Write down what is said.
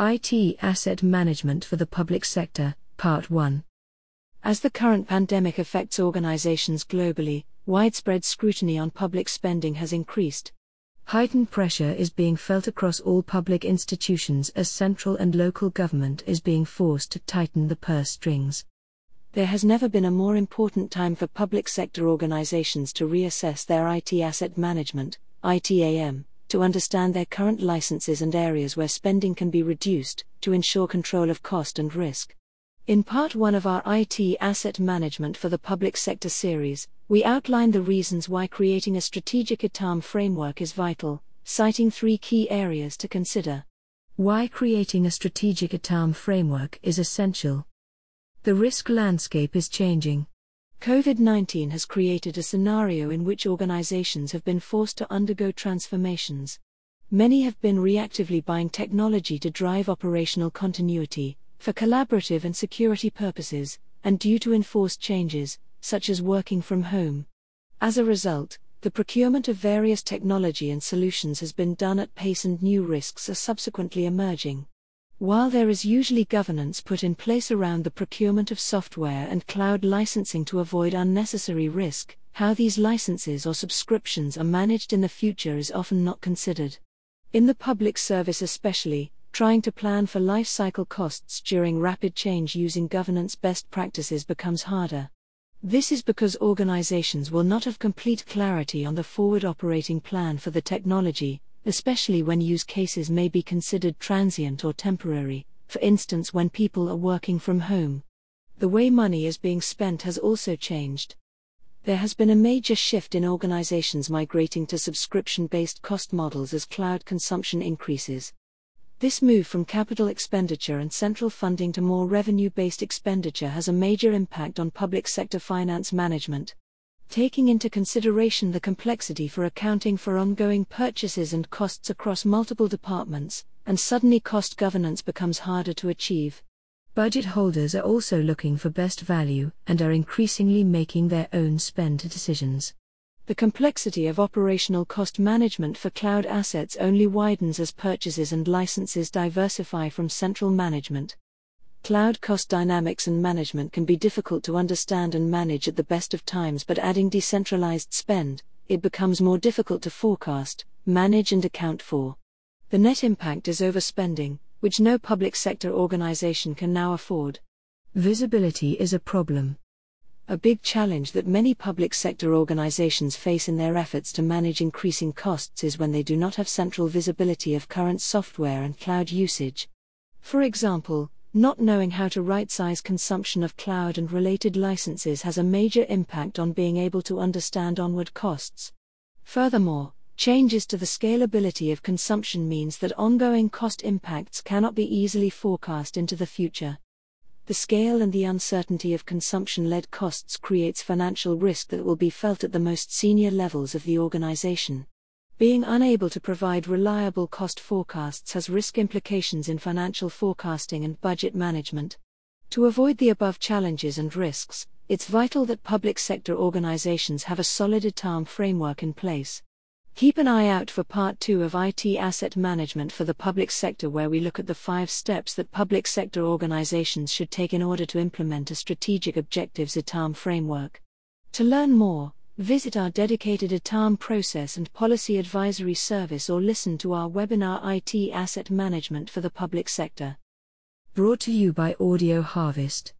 IT Asset Management for the Public Sector, Part 1. As the current pandemic affects organizations globally, widespread scrutiny on public spending has increased. Heightened pressure is being felt across all public institutions as central and local government is being forced to tighten the purse strings. There has never been a more important time for public sector organizations to reassess their IT asset management, ITAM, to understand their current licenses and areas where spending can be reduced, to ensure control of cost and risk. In part 1 of our IT Asset Management for the Public Sector series, we outline the reasons why creating a strategic ITAM framework is vital, citing three key areas to consider. Why creating a strategic ITAM framework is essential. The risk landscape is changing. COVID 19 has created a scenario in which organizations have been forced to undergo transformations. Many have been reactively buying technology to drive operational continuity, for collaborative and security purposes, and due to enforced changes, such as working from home. As a result, the procurement of various technology and solutions has been done at pace and new risks are subsequently emerging. While there is usually governance put in place around the procurement of software and cloud licensing to avoid unnecessary risk, how these licenses or subscriptions are managed in the future is often not considered. In the public service, especially, trying to plan for life cycle costs during rapid change using governance best practices becomes harder. This is because organizations will not have complete clarity on the forward operating plan for the technology, especially when use cases may be considered transient or temporary, for instance, when people are working from home. The way money is being spent has also changed. There has been a major shift in organizations migrating to subscription based cost models as cloud consumption increases. This move from capital expenditure and central funding to more revenue based expenditure has a major impact on public sector finance management. Taking into consideration the complexity for accounting for ongoing purchases and costs across multiple departments, and suddenly cost governance becomes harder to achieve. Budget holders are also looking for best value and are increasingly making their own spend decisions. The complexity of operational cost management for cloud assets only widens as purchases and licenses diversify from central management. Cloud cost dynamics and management can be difficult to understand and manage at the best of times, but adding decentralized spend, it becomes more difficult to forecast, manage, and account for. The net impact is overspending, which no public sector organization can now afford. Visibility is a problem. A big challenge that many public sector organizations face in their efforts to manage increasing costs is when they do not have central visibility of current software and cloud usage. For example, not knowing how to right size consumption of cloud and related licenses has a major impact on being able to understand onward costs. Furthermore, changes to the scalability of consumption means that ongoing cost impacts cannot be easily forecast into the future. The scale and the uncertainty of consumption led costs creates financial risk that will be felt at the most senior levels of the organization. Being unable to provide reliable cost forecasts has risk implications in financial forecasting and budget management. To avoid the above challenges and risks, it's vital that public sector organizations have a solid ITAM framework in place. Keep an eye out for part 2 of IT asset management for the public sector, where we look at the five steps that public sector organizations should take in order to implement a strategic objectives ITAM framework. To learn more, visit our dedicated ITAM process and policy advisory service or listen to our webinar IT asset management for the public sector. Brought to you by Audio Harvest.